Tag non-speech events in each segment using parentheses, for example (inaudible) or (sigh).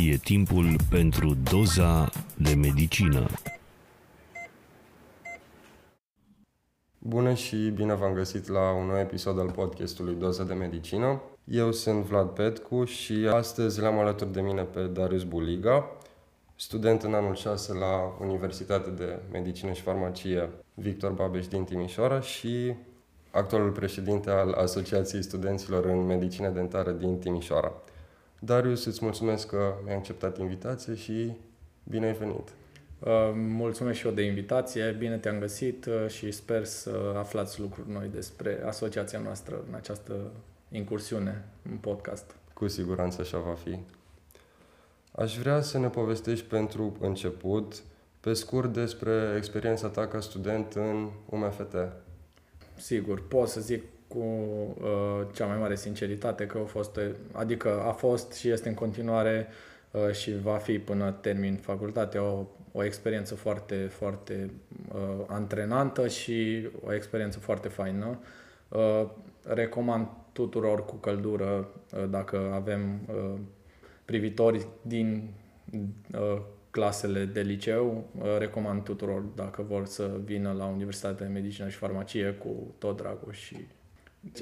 E timpul pentru doza de medicină. Bună și bine v-am găsit la un nou episod al podcastului Doza de Medicină. Eu sunt Vlad Petcu și astăzi l-am alături de mine pe Darius Buliga, student în anul 6 la Universitatea de Medicină și Farmacie Victor Babeș din Timișoara și actualul președinte al Asociației Studenților în Medicină Dentară din Timișoara. Darius, îți mulțumesc că mi-ai acceptat invitație și bine ai venit! Uh, mulțumesc și eu de invitație, bine te-am găsit uh, și sper să aflați lucruri noi despre asociația noastră în această incursiune în podcast. Cu siguranță așa va fi. Aș vrea să ne povestești pentru început, pe scurt, despre experiența ta ca student în UMFT. Sigur, pot să zic cu uh, cea mai mare sinceritate că a fost, adică a fost și este în continuare uh, și va fi până termin facultatea o, o experiență foarte, foarte uh, antrenantă și o experiență foarte faină. Uh, recomand tuturor cu căldură uh, dacă avem uh, privitori din uh, clasele de liceu, uh, recomand tuturor dacă vor să vină la Universitatea de Medicină și Farmacie cu tot dragul și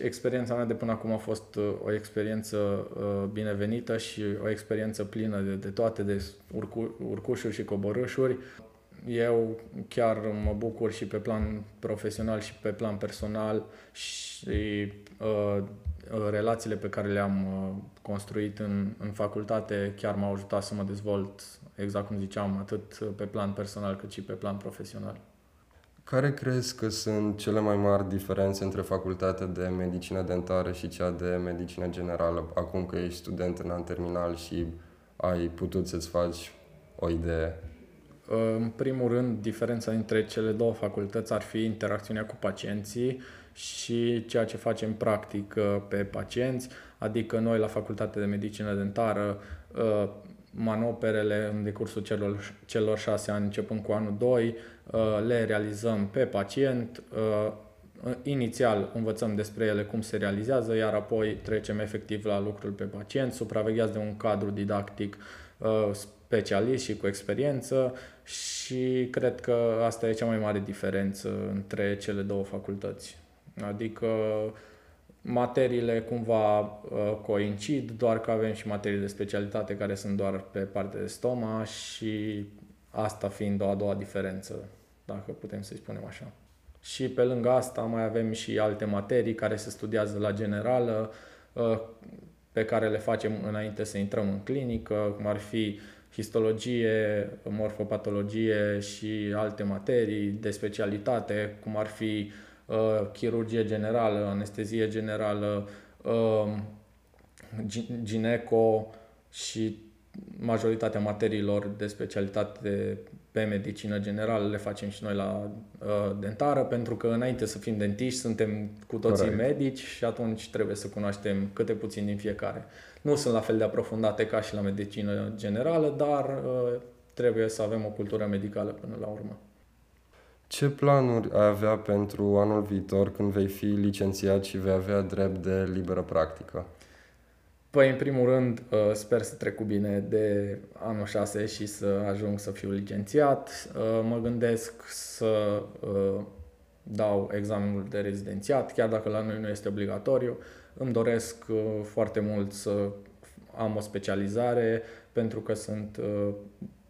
experiența mea de până acum a fost uh, o experiență binevenită și o experiență plină de, de toate, de urcu, urcușuri și coborâșuri. Eu chiar mă bucur și pe plan profesional și pe plan personal și uh, relațiile pe care le-am uh, construit în, în facultate chiar m-au ajutat să mă dezvolt, exact cum ziceam, atât pe plan personal cât și pe plan profesional. Care crezi că sunt cele mai mari diferențe între facultatea de medicină dentară și cea de medicină generală, acum că ești student în an terminal și ai putut să-ți faci o idee? În primul rând, diferența între cele două facultăți ar fi interacțiunea cu pacienții și ceea ce facem practic uh, pe pacienți, adică noi la Facultatea de Medicină Dentară uh, manoperele în decursul celor, celor șase ani, începând cu anul 2, uh, le realizăm pe pacient. Inițial învățăm despre ele cum se realizează, iar apoi trecem efectiv la lucrul pe pacient, supravegheați de un cadru didactic specialist și cu experiență și cred că asta e cea mai mare diferență între cele două facultăți. Adică materiile cumva uh, coincid, doar că avem și materii de specialitate care sunt doar pe partea de stoma și asta fiind o a doua diferență, dacă putem să-i spunem așa. Și pe lângă asta mai avem și alte materii care se studiază la generală, uh, pe care le facem înainte să intrăm în clinică, cum ar fi histologie, morfopatologie și alte materii de specialitate, cum ar fi uh, chirurgie generală, anestezie generală, uh, gineco și majoritatea materiilor de specialitate pe medicină generală le facem și noi la uh, dentară, pentru că înainte să fim dentiști suntem cu toții Correct. medici și atunci trebuie să cunoaștem câte puțin din fiecare. Nu sunt la fel de aprofundate ca și la medicină generală, dar uh, trebuie să avem o cultură medicală până la urmă. Ce planuri ai avea pentru anul viitor când vei fi licențiat și vei avea drept de liberă practică? Păi, în primul rând, uh, sper să trec cu bine de anul 6 și să ajung să fiu licențiat. Uh, mă gândesc să uh, dau examenul de rezidențiat, chiar dacă la noi nu este obligatoriu. Îmi doresc foarte mult să am o specializare pentru că sunt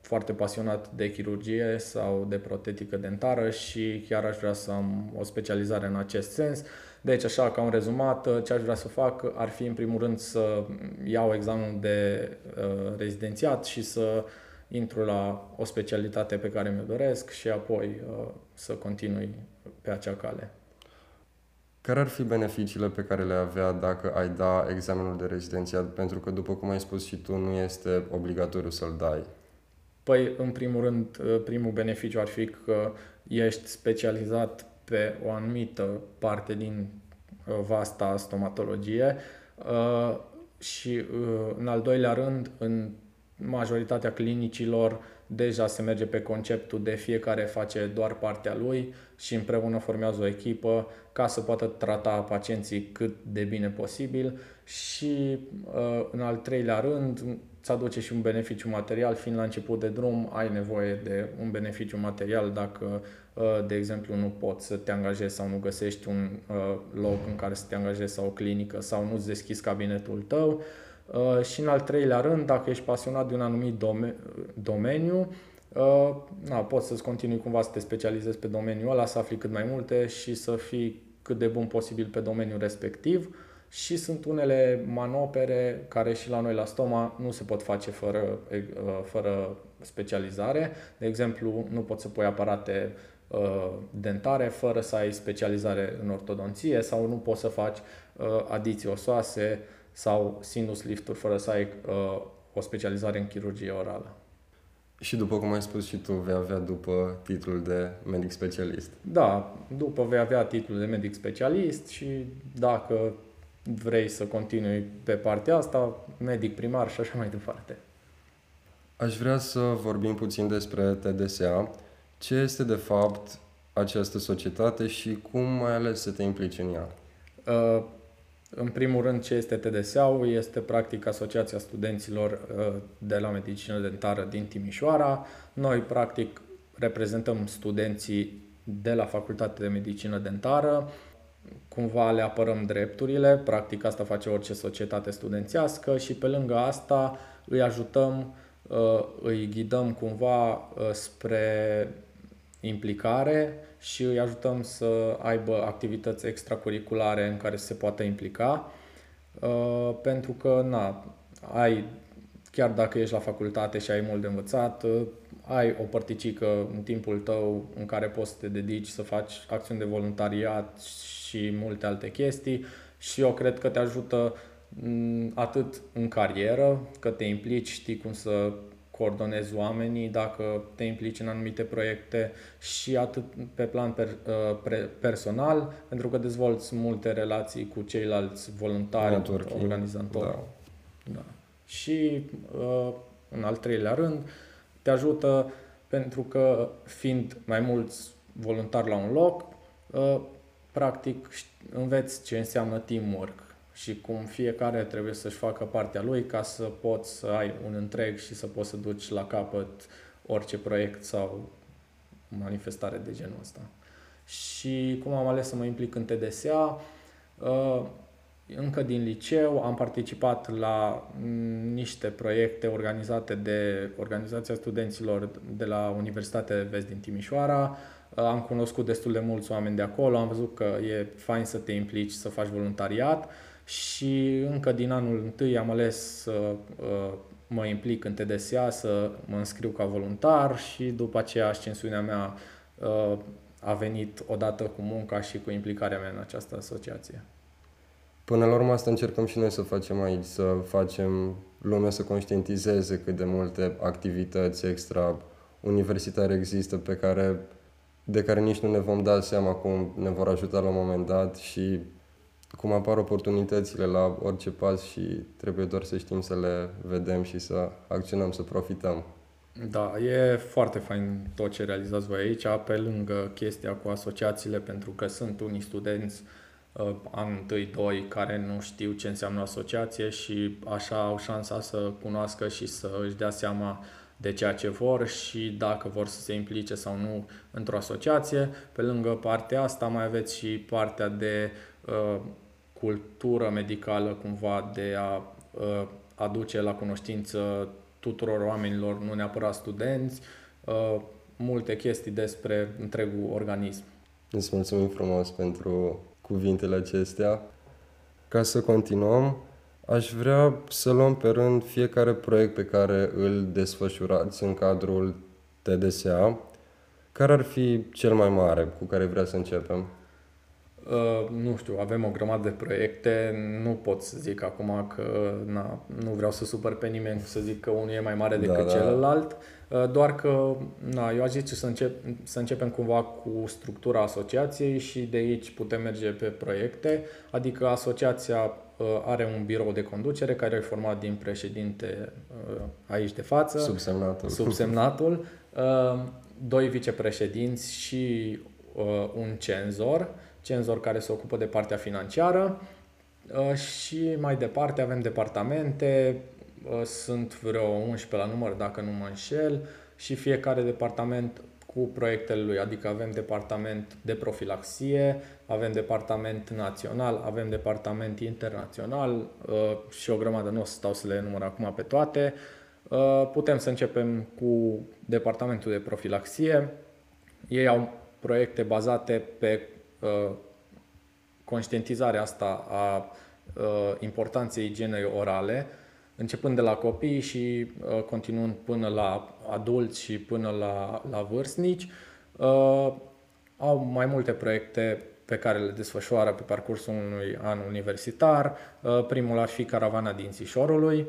foarte pasionat de chirurgie sau de protetică dentară și chiar aș vrea să am o specializare în acest sens. Deci, așa, ca un rezumat, ce aș vrea să fac ar fi, în primul rând, să iau examenul de uh, rezidențiat și să intru la o specialitate pe care mi-o doresc și apoi uh, să continui pe acea cale. Care ar fi beneficiile pe care le avea dacă ai da examenul de rezidențiat? Pentru că, după cum ai spus și tu, nu este obligatoriu să-l dai. Păi, în primul rând, uh, primul beneficiu ar fi că ești specializat pe o anumită parte din uh, vasta stomatologie uh, și, în al doilea rând, în majoritatea clinicilor deja se merge pe conceptul de fiecare face doar partea lui și împreună formează o echipă ca să poată trata pacienții cât de bine posibil și uh, în al treilea rând îți aduce și un beneficiu material, fiind la început de drum, ai nevoie de un beneficiu material dacă, uh, de exemplu, nu poți să te angajezi sau nu găsești un uh, loc în care să te angajezi sau o clinică sau nu-ți deschizi cabinetul tău. Și în al treilea rând, dacă ești pasionat de un anumit domeniu, na, poți să-ți continui cumva să te specializezi pe domeniul ăla, să afli cât mai multe și să fii cât de bun posibil pe domeniul respectiv și sunt unele manopere care și la noi la stoma nu se pot face fără, fără specializare. De exemplu, nu poți să pui aparate dentare fără să ai specializare în ortodonție sau nu poți să faci adiții osoase sau sinus lifturi fără să ai o specializare în chirurgie orală. Și după cum ai spus și tu, vei avea după titlul de medic specialist. Da, după vei avea titlul de medic specialist și dacă vrei să continui pe partea asta, medic primar și așa mai departe. Aș vrea să vorbim puțin despre TDSA. Ce este de fapt această societate și cum ai ales să te implici în ea? Uh, în primul rând, ce este TDSA-ul? Este practic Asociația Studenților uh, de la Medicină Dentară din Timișoara. Noi, practic, reprezentăm studenții de la Facultatea de Medicină Dentară cumva le apărăm drepturile, practic asta face orice societate studențească și pe lângă asta îi ajutăm, uh, îi ghidăm cumva uh, spre implicare și îi ajutăm să aibă activități extracurriculare în care se poate implica, uh, pentru că na, ai, chiar dacă ești la facultate și ai mult de învățat, ai o părticică în timpul tău în care poți să te dedici să faci acțiuni de voluntariat și multe alte chestii și eu cred că te ajută mm, atât în carieră, că te implici, știi cum să coordonezi oamenii, dacă te implici în anumite proiecte și atât pe plan per, uh, personal, pentru că dezvolți multe relații cu ceilalți voluntari, Networking. organizatori. Da. Da. Și uh, în al treilea rând, te ajută pentru că fiind mai mulți voluntari la un loc, uh, practic înveți ce înseamnă teamwork și cum fiecare trebuie să-și facă partea lui ca să poți să ai un întreg și să poți să duci la capăt orice proiect sau manifestare de genul ăsta. Și cum am ales să mă implic în TDSA, uh, încă din liceu am participat la niște proiecte organizate de Organizația Studenților de la Universitatea de Vest din Timișoara, am cunoscut destul de mulți oameni de acolo, am văzut că e fain să te implici, să faci voluntariat și încă din anul întâi am ales să uh, mă implic în TDSA, să mă înscriu ca voluntar și după aceea ascensiunea mea uh, a venit odată cu munca și cu implicarea mea în această asociație. Până la urmă asta încercăm și noi să facem aici, să facem lumea să conștientizeze cât de multe activități extra universitare există pe care de care nici nu ne vom da seama cum ne vor ajuta la un moment dat și cum apar oportunitățile la orice pas și trebuie doar să știm să le vedem și să acționăm, să profităm. Da, e foarte fain tot ce realizați voi aici, pe lângă chestia cu asociațiile, pentru că sunt unii studenți uh, anul 1-2 care nu știu ce înseamnă asociație și așa au șansa să cunoască și să își dea seama de ceea ce vor și dacă vor să se implice sau nu într-o asociație. Pe lângă partea asta mai aveți și partea de uh, cultură medicală cumva de a uh, aduce la cunoștință tuturor oamenilor, nu neapărat studenți, uh, multe chestii despre întregul organism. Îți mulțumim frumos pentru cuvintele acestea. Ca să continuăm, Aș vrea să luăm pe rând fiecare proiect pe care îl desfășurați în cadrul TDSA. Care ar fi cel mai mare cu care vrea să începem? Uh, nu știu, avem o grămadă de proiecte, nu pot să zic acum că na, nu vreau să supăr pe nimeni să zic că unul e mai mare decât da, da. celălalt, uh, doar că na, eu aș zice să, încep, să începem cumva cu structura asociației și de aici putem merge pe proiecte, adică asociația uh, are un birou de conducere care e format din președinte aici de față, subsemnatul, subsemnatul doi vicepreședinți și un cenzor, cenzor care se ocupă de partea financiară uh, și mai departe avem departamente, uh, sunt vreo 11 la număr dacă nu mă înșel și fiecare departament cu proiectele lui, adică avem departament de profilaxie, avem departament național, avem departament internațional uh, și o grămadă, nu o să stau să le număr acum pe toate. Putem să începem cu departamentul de profilaxie. Ei au proiecte bazate pe Uh, conștientizarea asta a uh, importanței igienei orale, începând de la copii și uh, continuând până la adulți și până la, la vârstnici. Au mai multe proiecte pe care le desfășoară pe parcursul unui an universitar. Primul ar fi Caravana Dințișorului.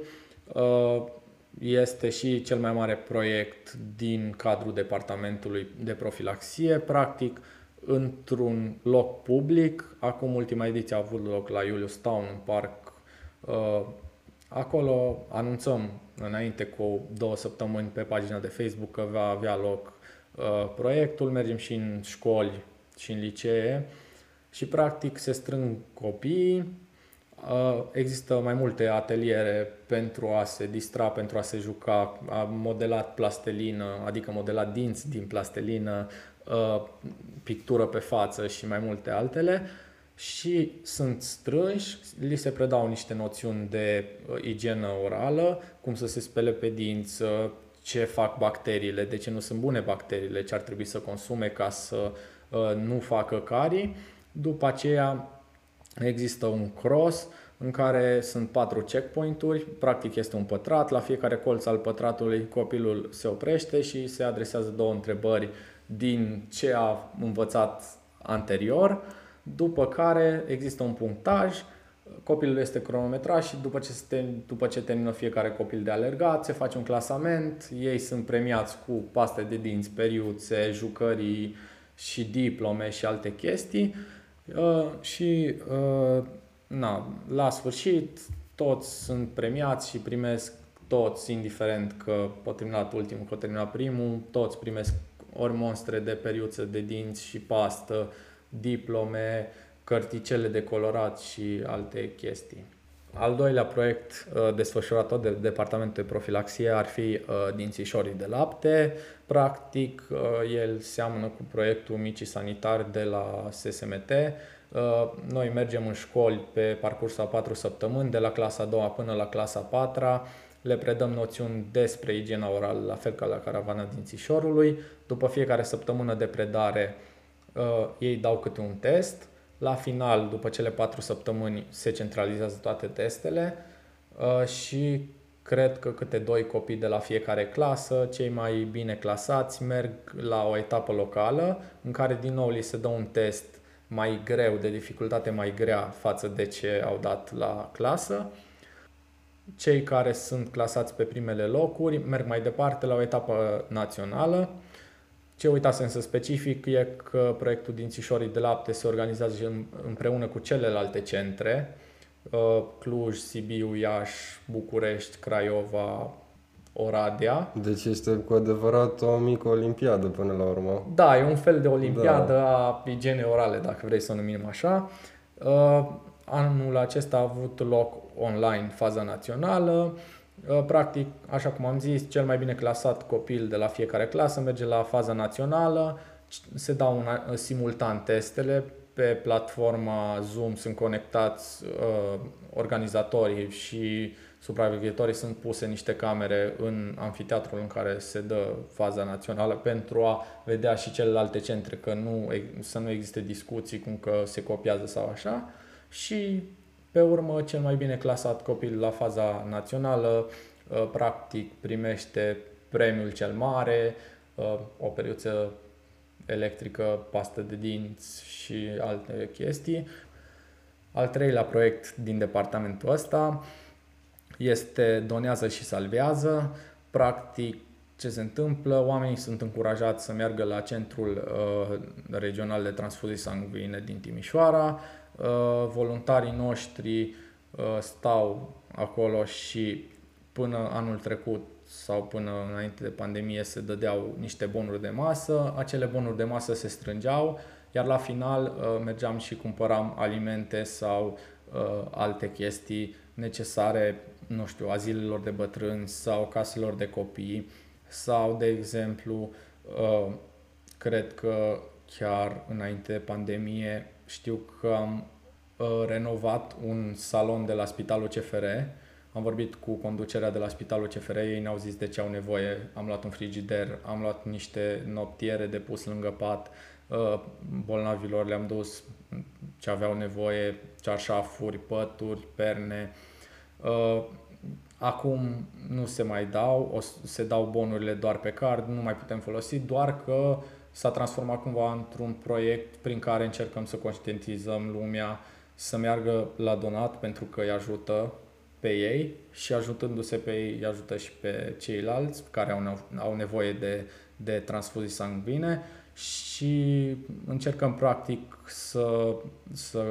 Este și cel mai mare proiect din cadrul departamentului de profilaxie. Practic, într-un loc public. Acum ultima ediție a avut loc la Julius Town, în parc. Uh, acolo anunțăm înainte cu două săptămâni pe pagina de Facebook că va avea loc uh, proiectul. Mergem și în școli și în licee și practic se strâng copiii. Uh, există mai multe ateliere pentru a se distra, pentru a se juca. Am modelat plastelină, adică modelat dinți din plastelină, Uh, pictură pe față și mai multe altele și sunt strânși, li se predau niște noțiuni de uh, igienă orală, cum să se spele pe dinți, uh, ce fac bacteriile, de ce nu sunt bune bacteriile, ce ar trebui să consume ca să nu facă carii. După aceea există un cross în care sunt patru checkpoint-uri, practic este un pătrat, la fiecare colț al pătratului copilul se oprește și se adresează două întrebări din ce a învățat anterior, după care există un punctaj, copilul este cronometrat și după ce, se, după ce termină fiecare copil de alergat, se face un clasament, ei sunt premiați cu paste de dinți, periuțe, jucării și diplome și alte chestii. Uh, și uh, na, la sfârșit toți sunt premiați și primesc toți, indiferent că pot terminat ultimul, că terminat primul, toți primesc ori monstre de periuță de dinți și pastă, diplome, cărticele de colorat și alte chestii. Al doilea proiect uh, desfășurat tot de Departamentul de Profilaxie ar fi uh, dințișorii de lapte. Practic, uh, el seamănă cu proiectul Micii Sanitari de la SSMT. Noi mergem în școli pe parcursul a patru săptămâni, de la clasa a doua până la clasa a patra le predăm noțiuni despre igiena orală, la fel ca la caravana dințișorului. După fiecare săptămână de predare, uh, ei dau câte un test. La final, după cele patru săptămâni, se centralizează toate testele uh, și cred că câte doi copii de la fiecare clasă, cei mai bine clasați, merg la o etapă locală în care din nou li se dă un test mai greu, de dificultate mai grea față de ce au dat la clasă cei care sunt clasați pe primele locuri merg mai departe la o etapă națională. Ce uitasem să specific e că proiectul Dințișorii de lapte se organizează împreună cu celelalte centre, uh, Cluj, Sibiu, Iași, București, Craiova, Oradea. Deci este cu adevărat o mică olimpiadă până la urmă. Da, e un fel de olimpiadă da. a igienei orale, dacă vrei să o numim așa. Uh, anul acesta a avut loc online faza națională. Uh, practic, așa cum am zis, cel mai bine clasat copil de la fiecare clasă merge la faza națională, se dau un, simultan testele, pe platforma Zoom sunt conectați uh, organizatorii și supraveghetorii. Sunt puse niște camere în amfiteatrul în care se dă faza națională pentru a vedea și celelalte centre că nu, să nu existe discuții cum că se copiază sau așa și pe urmă cel mai bine clasat copil la faza națională uh, practic primește premiul cel mare, uh, o periuță electrică, pastă de dinți și alte chestii. Al treilea proiect din departamentul ăsta este donează și salvează. Practic, ce se întâmplă? Oamenii sunt încurajați să meargă la Centrul uh, Regional de Transfuzii Sanguine din Timișoara. Uh, voluntarii noștri uh, stau acolo și până anul trecut sau până înainte de pandemie se dădeau niște bonuri de masă, acele bonuri de masă se strângeau, iar la final uh, mergeam și cumpăram alimente sau uh, alte chestii necesare, nu știu, azilelor de bătrâni sau caselor de copii sau, de exemplu, uh, cred că chiar înainte de pandemie știu că am renovat un salon de la Spitalul CFR am vorbit cu conducerea de la spitalul CFR, ei ne-au zis de ce au nevoie. Am luat un frigider, am luat niște noptiere de pus lângă pat, uh, bolnavilor le-am dus ce aveau nevoie, cearșafuri, pături, perne. Uh, acum nu se mai dau, o, se dau bonurile doar pe card, nu mai putem folosi, doar că s-a transformat cumva într-un proiect prin care încercăm să conștientizăm lumea să meargă la donat pentru că îi ajută pe ei și ajutându-se pe ei, îi ajută și pe ceilalți care au, au nevoie de, de transfuzii sanguine și încercăm practic să, să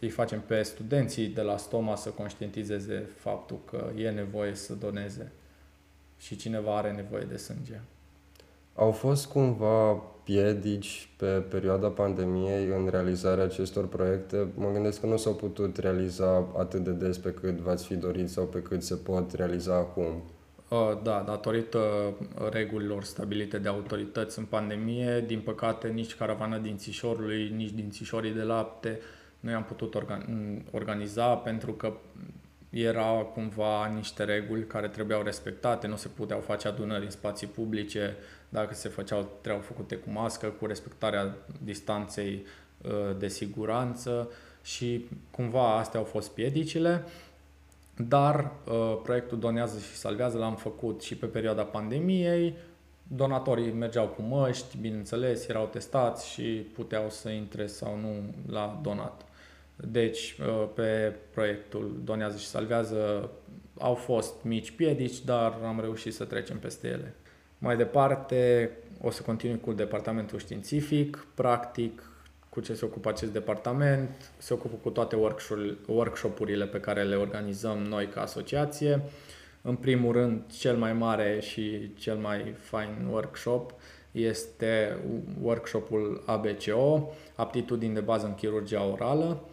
îi facem pe studenții de la Stoma să conștientizeze faptul că e nevoie să doneze și cineva are nevoie de sânge. Au fost cumva piedici pe perioada pandemiei în realizarea acestor proiecte? Mă gândesc că nu s-au putut realiza atât de des pe cât v-ați fi dorit sau pe cât se pot realiza acum. Da, datorită regulilor stabilite de autorități în pandemie, din păcate nici caravana din Țișorului, nici din Țișorii de lapte nu i-am putut organiza pentru că era cumva niște reguli care trebuiau respectate, nu se puteau face adunări în spații publice, dacă se făceau, trebuiau făcute cu mască, cu respectarea distanței uh, de siguranță și cumva astea au fost piedicile, dar uh, proiectul Donează și Salvează l-am făcut și pe perioada pandemiei, donatorii mergeau cu măști, bineînțeles, erau testați și puteau să intre sau nu la donat. Deci, uh, pe proiectul Donează și Salvează au fost mici piedici, dar am reușit să trecem peste ele. Mai departe, o să continui cu departamentul științific. Practic, cu ce se ocupă acest departament? Se ocupă cu toate workshop-urile pe care le organizăm noi ca asociație. În primul rând, cel mai mare și cel mai fain workshop este workshopul ABCO, aptitudini de bază în chirurgia orală.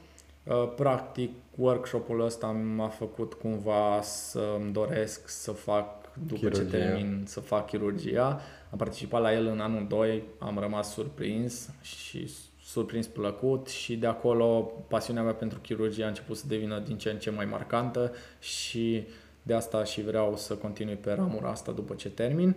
Practic, workshopul ăsta m-a făcut cumva să-mi doresc să fac după chirurgia. ce termin să fac chirurgia. Am participat la el în anul 2, am rămas surprins și surprins plăcut și de acolo pasiunea mea pentru chirurgie a început să devină din ce în ce mai marcantă și de asta și vreau să continui pe ramura asta după ce termin.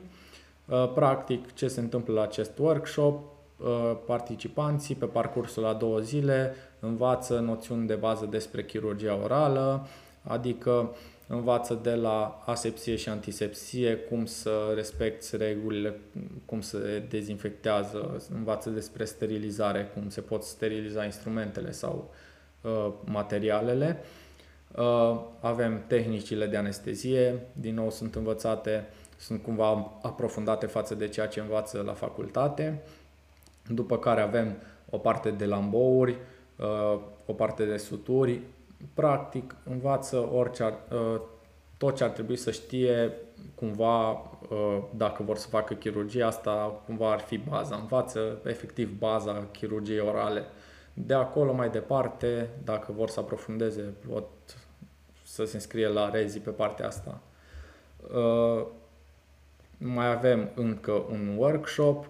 Uh, practic, ce se întâmplă la acest workshop? Uh, participanții pe parcursul la două zile învață noțiuni de bază despre chirurgia orală, adică învață de la asepsie și antisepsie, cum să respecti regulile, cum se dezinfectează, învață despre sterilizare, cum se pot steriliza instrumentele sau uh, materialele. Uh, avem tehnicile de anestezie, din nou sunt învățate, sunt cumva aprofundate față de ceea ce învață la facultate. După care avem o parte de lambouri, uh, o parte de suturi, practic învață orice ar, ă, tot ce ar trebui să știe cumva ă, dacă vor să facă chirurgie, asta cumva ar fi baza. Învață efectiv baza chirurgiei orale. De acolo mai departe, dacă vor să aprofundeze, pot să se înscrie la rezi pe partea asta. Ă, mai avem încă un workshop,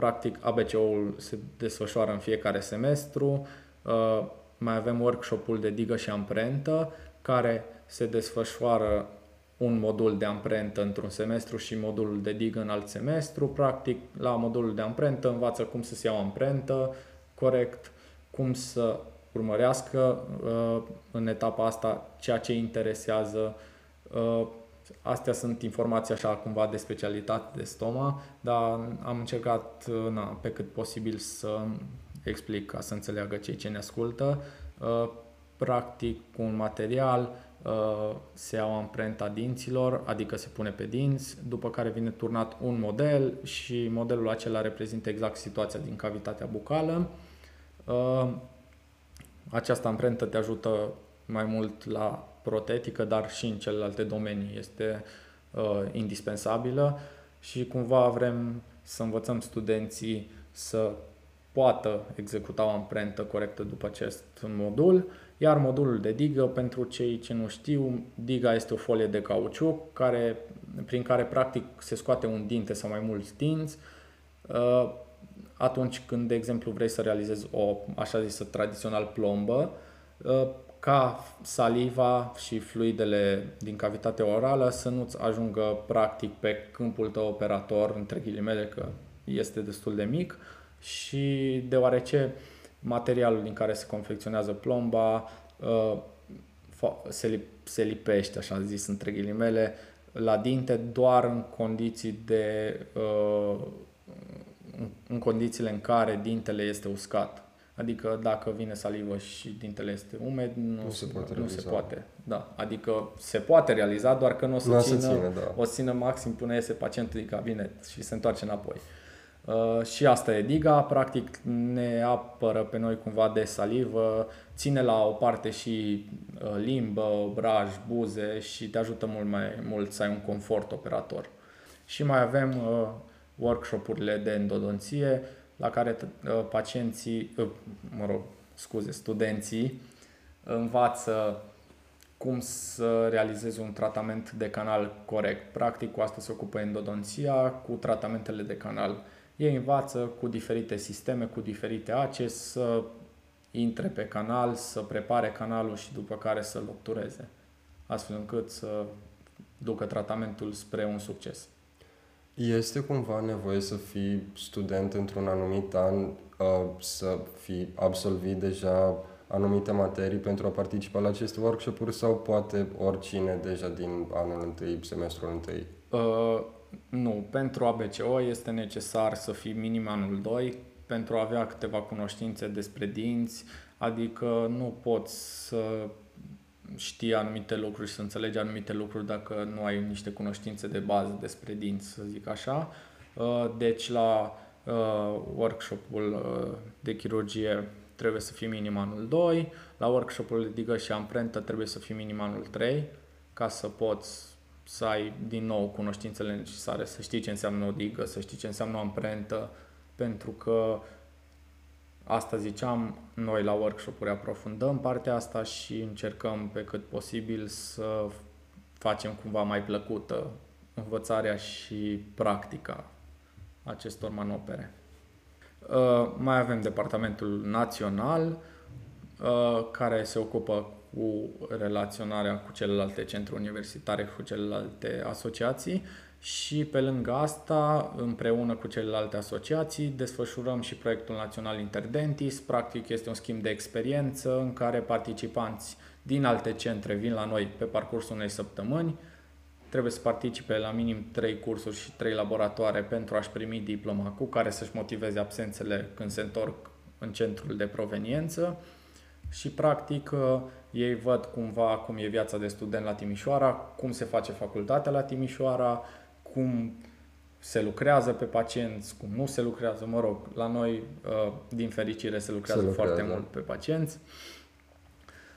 practic ABC-ul se desfășoară în fiecare semestru, mai avem workshopul de digă și amprentă, care se desfășoară un modul de amprentă într-un semestru și modulul de digă în alt semestru. Practic, la modulul de amprentă învață cum să se ia o amprentă corect, cum să urmărească uh, în etapa asta ceea ce interesează, uh, astea sunt informații așa cumva de specialitate de stoma, dar am încercat na, pe cât posibil să explic ca să înțeleagă cei ce ne ascultă. Practic, cu un material se iau amprenta dinților, adică se pune pe dinți, după care vine turnat un model și modelul acela reprezintă exact situația din cavitatea bucală. Această amprentă te ajută mai mult la protetică, dar și în celelalte domenii. Este uh, indispensabilă și cumva vrem să învățăm studenții să poată executa o amprentă corectă după acest modul, iar modulul de digă, pentru cei ce nu știu, diga este o folie de cauciuc care, prin care practic se scoate un dinte sau mai mulți dinți uh, atunci când, de exemplu, vrei să realizezi o așa zisă tradițional plombă, uh, ca saliva și fluidele din cavitatea orală să nu-ți ajungă practic pe câmpul tău operator, între ghilimele că este destul de mic și deoarece materialul din care se confecționează plomba uh, se, lip, se lipește, așa zis, între ghilimele, la dinte doar în condiții de uh, în condițiile în care dintele este uscat. Adică dacă vine salivă și dintele este umed, nu, nu se poate. Nu se poate. Da. Adică se poate realiza, doar că nu o să, nu țină, ține, da. o să țină maxim până iese pacientul din cabinet și se întoarce înapoi. Uh, și asta e diga, practic ne apără pe noi cumva de salivă, ține la o parte și uh, limbă, obraj, buze și te ajută mult mai mult să ai un confort operator. Și mai avem uh, workshopurile de endodonție, la care uh, pacienții, uh, mă rog, scuze, studenții învață cum să realizeze un tratament de canal corect. Practic, cu asta se ocupă endodonția, cu tratamentele de canal. Ei învață cu diferite sisteme, cu diferite ace să intre pe canal, să prepare canalul și după care să-l obtureze, astfel încât să ducă tratamentul spre un succes. Este cumva nevoie să fii student într-un anumit an, uh, să fii absolvit deja anumite materii pentru a participa la aceste workshop-uri sau poate oricine deja din anul întâi, semestrul întâi? Uh, nu, pentru ABCO este necesar să fii minim anul 2 pentru a avea câteva cunoștințe despre dinți, adică nu poți să știi anumite lucruri și să înțelegi anumite lucruri dacă nu ai niște cunoștințe de bază despre dinți, să zic așa. Uh, deci la uh, workshopul uh, de chirurgie trebuie să fii minim anul 2, la workshopul de digă și amprentă trebuie să fii minim anul 3 ca să poți să ai din nou cunoștințele necesare, să știi ce înseamnă o digă, să știi ce înseamnă o amprentă, pentru că Asta ziceam, noi la workshop-uri aprofundăm partea asta și încercăm pe cât posibil să facem cumva mai plăcută învățarea și practica acestor manopere. Uh, mai avem Departamentul Național, uh, care se ocupă cu relaționarea cu celelalte centre universitare, cu celelalte asociații și pe lângă asta, împreună cu celelalte asociații, desfășurăm și proiectul național Interdentis. Practic este un schimb de experiență în care participanți din alte centre vin la noi pe parcursul unei săptămâni. Trebuie să participe la minim 3 cursuri și 3 laboratoare pentru a-și primi diploma cu care să-și motiveze absențele când se întorc în centrul de proveniență și practic ei văd cumva cum e viața de student la Timișoara, cum se face facultatea la Timișoara, cum se lucrează pe pacienți, cum nu se lucrează, mă rog, la noi, uh, din fericire, se lucrează, se lucrează foarte mult pe pacienți.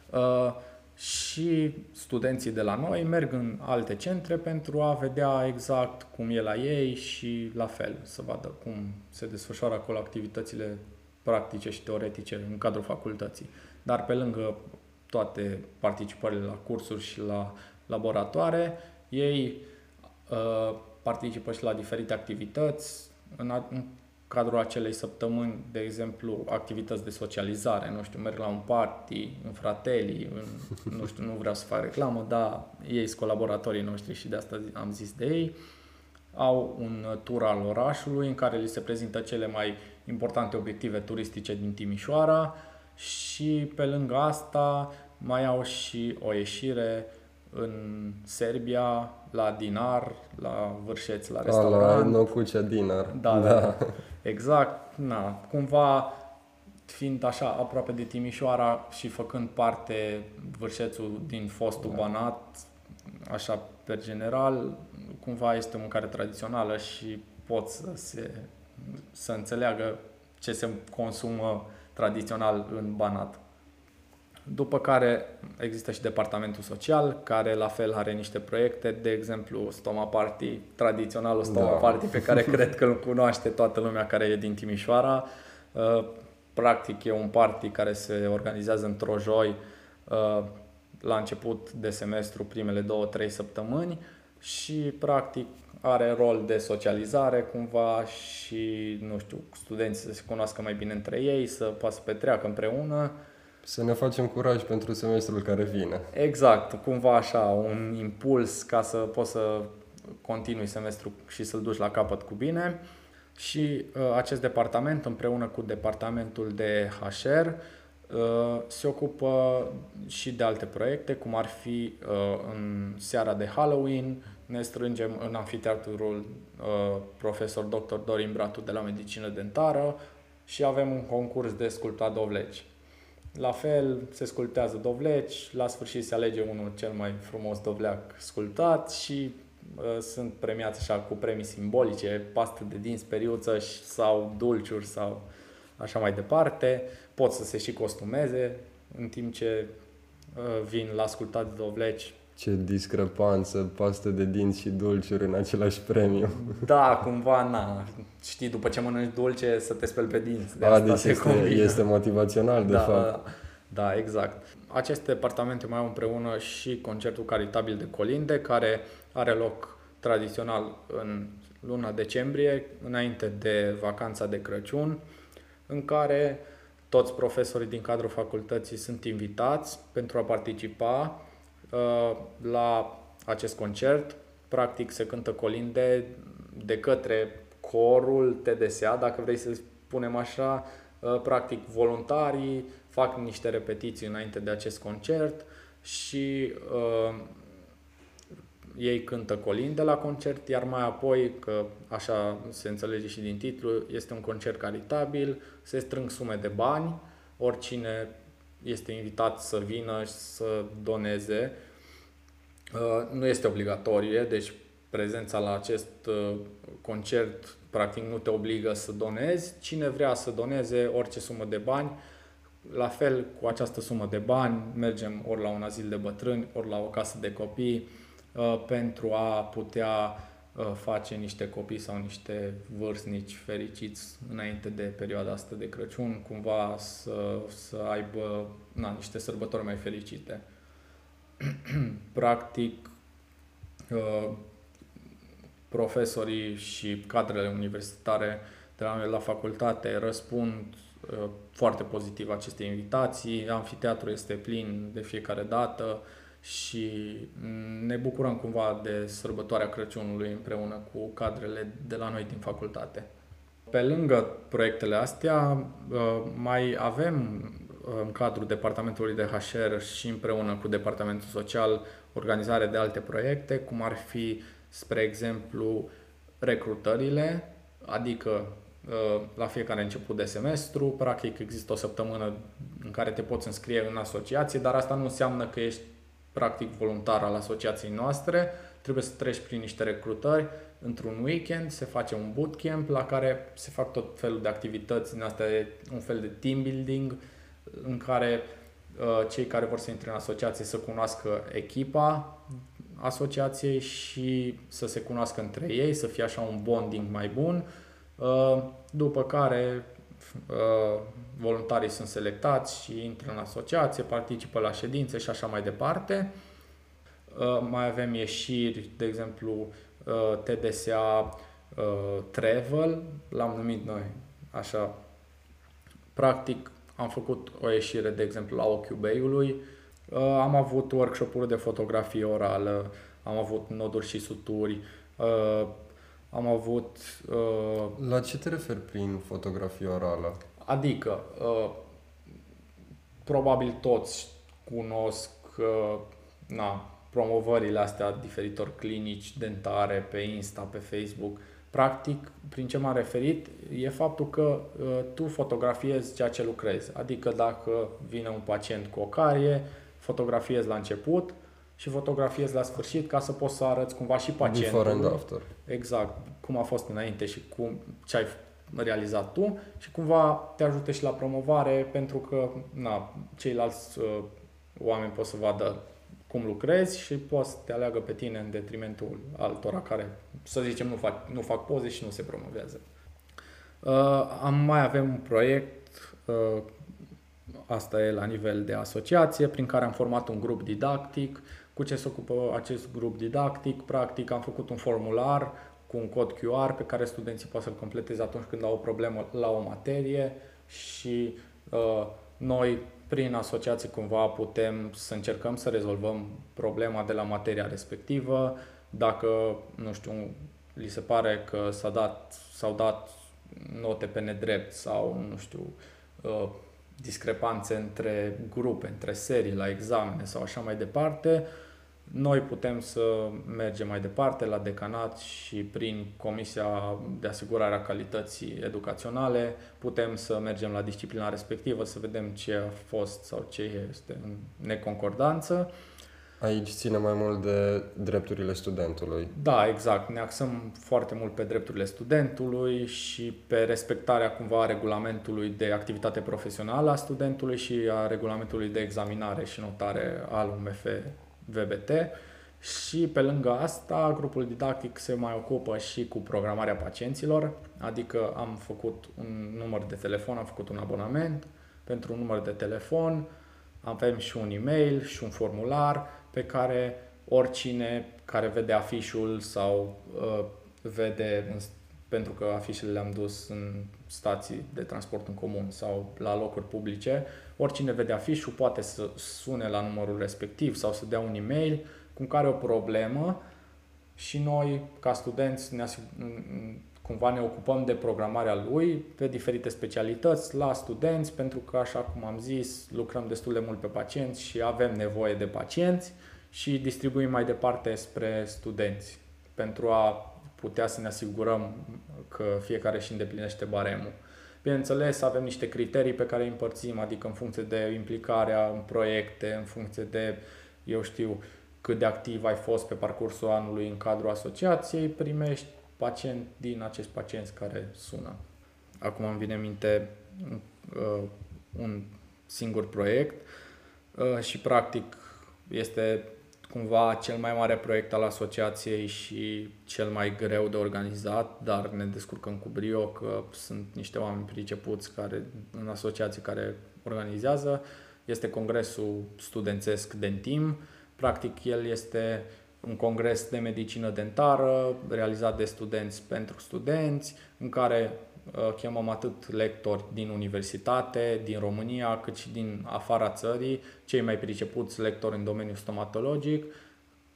Uh, și studenții de la noi merg în alte centre pentru a vedea exact cum e la ei și la fel, să vadă cum se desfășoară acolo activitățile practice și teoretice în cadrul facultății. Dar pe lângă toate participările la cursuri și la laboratoare, ei Uh, participă și la diferite activități. În, a, în cadrul acelei săptămâni, de exemplu, activități de socializare, nu știu, merg la un party, în fratelii, în, (laughs) nu știu, nu vreau să fac reclamă, dar ei sunt colaboratorii noștri și de asta am zis de ei. Au un tur al orașului în care li se prezintă cele mai importante obiective turistice din Timișoara și pe lângă asta mai au și o ieșire în Serbia, la Dinar, la Vârșeț, la A, restaurant. la Nocucea Dinar. Da, da, da. Exact. Na, cumva fiind așa aproape de Timișoara și făcând parte Vârșețul din fostul Da. Banat, așa pe general, cumva este o mâncare tradițională și pot să se să înțeleagă ce se consumă tradițional în Banat. După care există și departamentul social, care la fel are niște proiecte, de exemplu Stoma Party, tradiționalul Stoma Da. Party pe care (laughs) cred că îl cunoaște toată lumea care e din Timișoara. Uh, Practic e un party care se organizează într-o joi uh, la început de semestru, primele două, trei săptămâni și practic are rol de socializare cumva și, nu știu, studenții să se cunoască mai bine între ei, să poată să petreacă împreună. Să ne facem curaj pentru semestrul care vine. Exact, cumva așa, un impuls ca să poți să continui semestrul și să-l duci la capăt cu bine. Și uh, acest departament, împreună cu departamentul de HR, uh, se ocupă și de alte proiecte, cum ar fi uh, în seara de Halloween, ne strângem în anfiteatrul uh, profesor dr. Dorin Bratu de la Medicină Dentară și avem un concurs de sculptat dovleci. La fel, se sculptează dovleci, la sfârșit se alege unul cel mai frumos dovleac sculptat și uh, sunt premiați așa cu premii simbolice, pastă de dinți, periuță și- sau dulciuri sau așa mai departe. Pot să se și costumeze în timp ce uh, vin la sculptat de dovleci. Ce discrepanță, pastă de dinți și dulciuri în același premiu. (laughs) Da, cumva, na, știi, după ce mănânci dulce, să te speli pe dinți. De A, asta deci se este, combină. este motivațional, de da, fapt. Da, exact. Aceste departamente mai au împreună și concertul caritabil de colinde, care are loc tradițional în luna decembrie, înainte de vacanța de Crăciun, în care toți profesorii din cadrul facultății sunt invitați pentru a participa uh, la acest concert. Practic se cântă colinde de către corul TDSA, dacă vrei să spunem așa, Uh, practic voluntarii fac niște repetiții înainte de acest concert și uh, ei cântă colinde la concert, iar mai apoi, că așa se înțelege și din titlu, este un concert caritabil, se strâng sume de bani, oricine este invitat să vină și să doneze. Uh, Nu este obligatorie, deci prezența la acest uh, concert practic nu te obligă să donezi. Cine vrea să doneze orice sumă de bani, la fel cu această sumă de bani mergem ori la un azil de bătrâni, ori la o casă de copii uh, pentru a putea uh, face niște copii sau niște vârstnici fericiți înainte de perioada asta de Crăciun, cumva să, să aibă na, niște sărbători mai fericite. (clears throat) Practic, uh, profesorii și cadrele universitare de la noi la facultate răspund uh, foarte pozitiv aceste invitații. Amfiteatrul este plin de fiecare dată și mm, ne bucurăm cumva de sărbătoarea Crăciunului împreună cu cadrele de la noi din facultate. Pe lângă proiectele astea, uh, mai avem uh, în cadrul departamentului de HR și împreună cu departamentul social organizare de alte proiecte, cum ar fi, spre exemplu, recrutările, adică uh, la fiecare început de semestru, practic există o săptămână în care te poți înscrie în asociație, dar asta nu înseamnă că ești practic voluntar al asociației noastre, trebuie să treci prin niște recrutări, într-un weekend se face un bootcamp la care se fac tot felul de activități, din astea e un fel de team building, în care uh, cei care vor să intre în asociație să cunoască echipa asociației și să se cunoască între ei, să fie așa un bonding mai bun, uh, după care uh, voluntarii sunt selectați și intră în asociație, participă la ședințe și așa mai departe. Uh, Mai avem ieșiri, de exemplu, uh, TDSA uh, Travel, l-am numit noi așa. Practic, am făcut o ieșire, de exemplu, la Ochiul Beiului, Uh, am avut workshop-uri de fotografie orală, am avut noduri și suturi, uh, am avut uh, La ce te referi prin fotografie orală? Adică, uh, probabil toți cunosc uh, na, promovările astea diferitor clinici dentare pe Insta, pe Facebook. Practic, prin ce m-am referit, e faptul că uh, tu fotografiezi ceea ce lucrezi. Adică dacă vine un pacient cu o carie, fotografiezi la început și fotografiezi la sfârșit ca să poți să arăți cumva și pacientului. Before and after. Exact, cum a fost înainte și cum, ce ai realizat tu și cumva te ajută și la promovare pentru că na, ceilalți uh, oameni pot să vadă cum lucrezi și poți să te aleagă pe tine în detrimentul altora care, să zicem, nu fac, nu fac poze și nu se promovează. Uh, am mai avem un proiect, uh, asta e la nivel de asociație, prin care am format un grup didactic. Cu ce se ocupă acest grup didactic? Practic am făcut un formular cu un cod QR pe care studenții pot să-l completeze atunci când au o problemă la o materie și uh, noi prin asociație cumva putem să încercăm să rezolvăm problema de la materia respectivă. Dacă, nu știu, li se pare că s-a dat, s-au dat note pe nedrept sau, nu știu, uh, discrepanțe între grupe, între serii la examene sau așa mai departe, noi putem să mergem mai departe la decanat și prin Comisia de Asigurare a Calității Educaționale putem să mergem la disciplina respectivă, să vedem ce a fost sau ce este în neconcordanță. Aici ține mai mult de drepturile studentului. Da, exact. Ne axăm foarte mult pe drepturile studentului și pe respectarea cumva a regulamentului de activitate profesională a studentului și a regulamentului de examinare și notare al UMF VBT și pe lângă asta grupul didactic se mai ocupă și cu programarea pacienților, adică am făcut un număr de telefon, am făcut un abonament pentru un număr de telefon, avem și un e-mail și un formular pe care oricine care vede afișul sau uh, vede, pentru că afișele le-am dus în stații de transport în comun sau la locuri publice, oricine vede afișul poate să sune la numărul respectiv sau să dea un e-mail cu care o problemă și noi, ca studenți, ne cumva ne ocupăm de programarea lui pe diferite specialități la studenți, pentru că, așa cum am zis, lucrăm destul de mult pe pacienți și avem nevoie de pacienți și distribuim mai departe spre studenți pentru a putea să ne asigurăm că fiecare și îndeplinește baremul. Bineînțeles, avem niște criterii pe care îi împărțim, adică în funcție de implicarea în proiecte, în funcție de, eu știu, cât de activ ai fost pe parcursul anului în cadrul asociației, primești pacient din acești pacienți care sună. Acum îmi vine în minte uh, un singur proiect uh, și practic este cumva cel mai mare proiect al asociației și cel mai greu de organizat, dar ne descurcăm cu brio că sunt niște oameni pricepuți care, în asociație care organizează. Este congresul studențesc Dentim. Practic, el este un congres de medicină dentară realizat de studenți pentru studenți, în care uh, chemăm atât lectori din universitate, din România, cât și din afara țării, cei mai pricepuți lectori în domeniul stomatologic,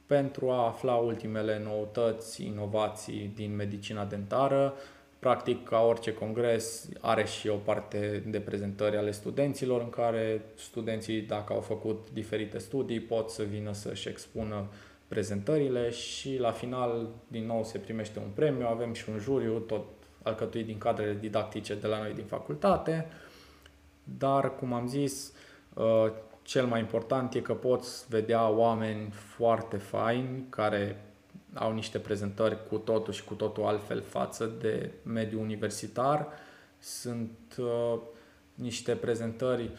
pentru a afla ultimele noutăți, inovații din medicina dentară. Practic, ca orice congres, are și o parte de prezentări ale studenților, în care studenții, dacă au făcut diferite studii, pot să vină să-și expună prezentările și la final, din nou, se primește un premiu, avem și un juriu, tot alcătuit din cadrele didactice de la noi din facultate, dar, cum am zis, uh, cel mai important e că poți vedea oameni foarte faini care au niște prezentări cu totul și cu totul altfel față de mediul universitar. Sunt uh, niște prezentări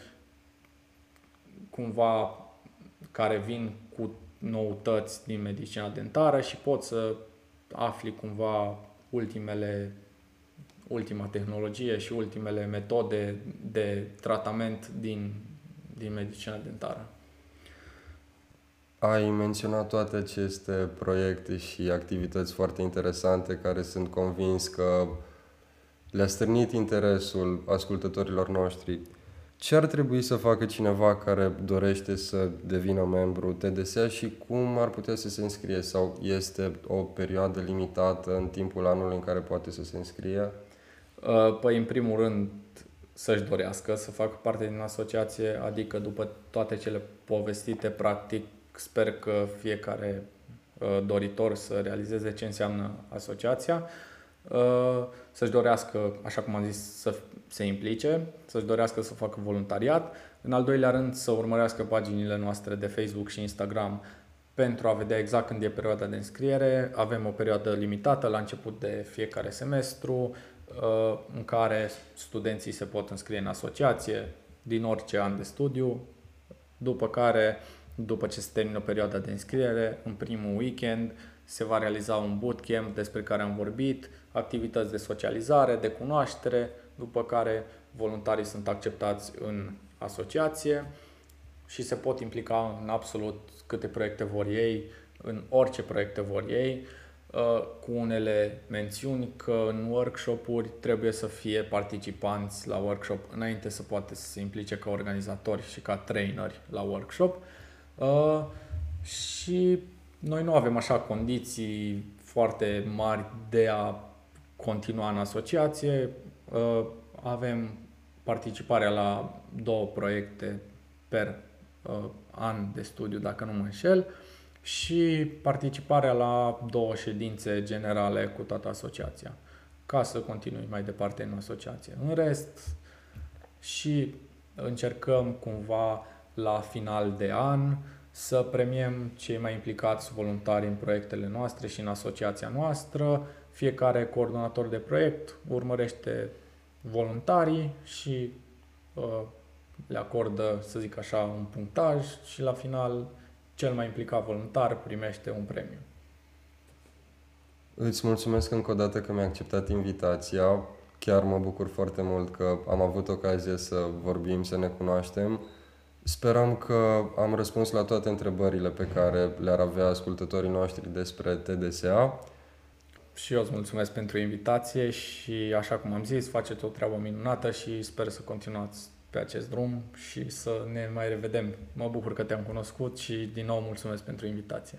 cumva care vin cu noutăți din medicina dentară și poți să afli cumva ultimele ultima tehnologie și ultimele metode de tratament din, din medicina dentară. Ai menționat toate aceste proiecte și activități foarte interesante care sunt convins că le-a stârnit interesul ascultătorilor noștri. Ce ar trebui să facă cineva care dorește să devină membru TDSA și cum ar putea să se înscrie? Sau este o perioadă limitată în timpul anului în care poate să se înscrie? Uh, păi, în primul rând, să-și dorească să facă parte din asociație, adică după toate cele povestite, practic, sper că fiecare uh, doritor să realizeze ce înseamnă asociația, uh, să-și dorească, așa cum am zis, să se implice, să-și dorească să facă voluntariat. În al doilea rând, să urmărească paginile noastre de Facebook și Instagram pentru a vedea exact când e perioada de înscriere. Avem o perioadă limitată la început de fiecare semestru uh, în care studenții se pot înscrie în asociație din orice an de studiu, după care, după ce se termină perioada de înscriere, în primul weekend se va realiza un bootcamp despre care am vorbit, activități de socializare, de cunoaștere, după care voluntarii sunt acceptați în asociație și se pot implica în absolut câte proiecte vor ei, în orice proiecte vor ei, uh, cu unele mențiuni că în workshop-uri trebuie să fie participanți la workshop înainte să poate să se implice ca organizatori și ca traineri la workshop. Uh, și noi nu avem așa condiții foarte mari de a continua în asociație. Uh, avem participarea la două proiecte per uh, an de studiu, dacă nu mă înșel, și participarea la două ședințe generale cu toată asociația, ca să continui mai departe în asociație. În rest, și încercăm cumva la final de an să premiem cei mai implicați voluntari în proiectele noastre și în asociația noastră. Fiecare coordonator de proiect urmărește voluntarii și uh, le acordă, să zic așa, un punctaj și la final cel mai implicat voluntar primește un premiu. Îți mulțumesc încă o dată că mi-ai acceptat invitația. Chiar mă bucur foarte mult că am avut ocazia să vorbim, să ne cunoaștem. Sperăm că am răspuns la toate întrebările pe care le-ar avea ascultătorii noștri despre TDSA. Și eu îți mulțumesc pentru invitație și, așa cum am zis, faceți o treabă minunată și sper să continuați pe acest drum și să ne mai revedem. Mă bucur că te-am cunoscut și din nou mulțumesc pentru invitație.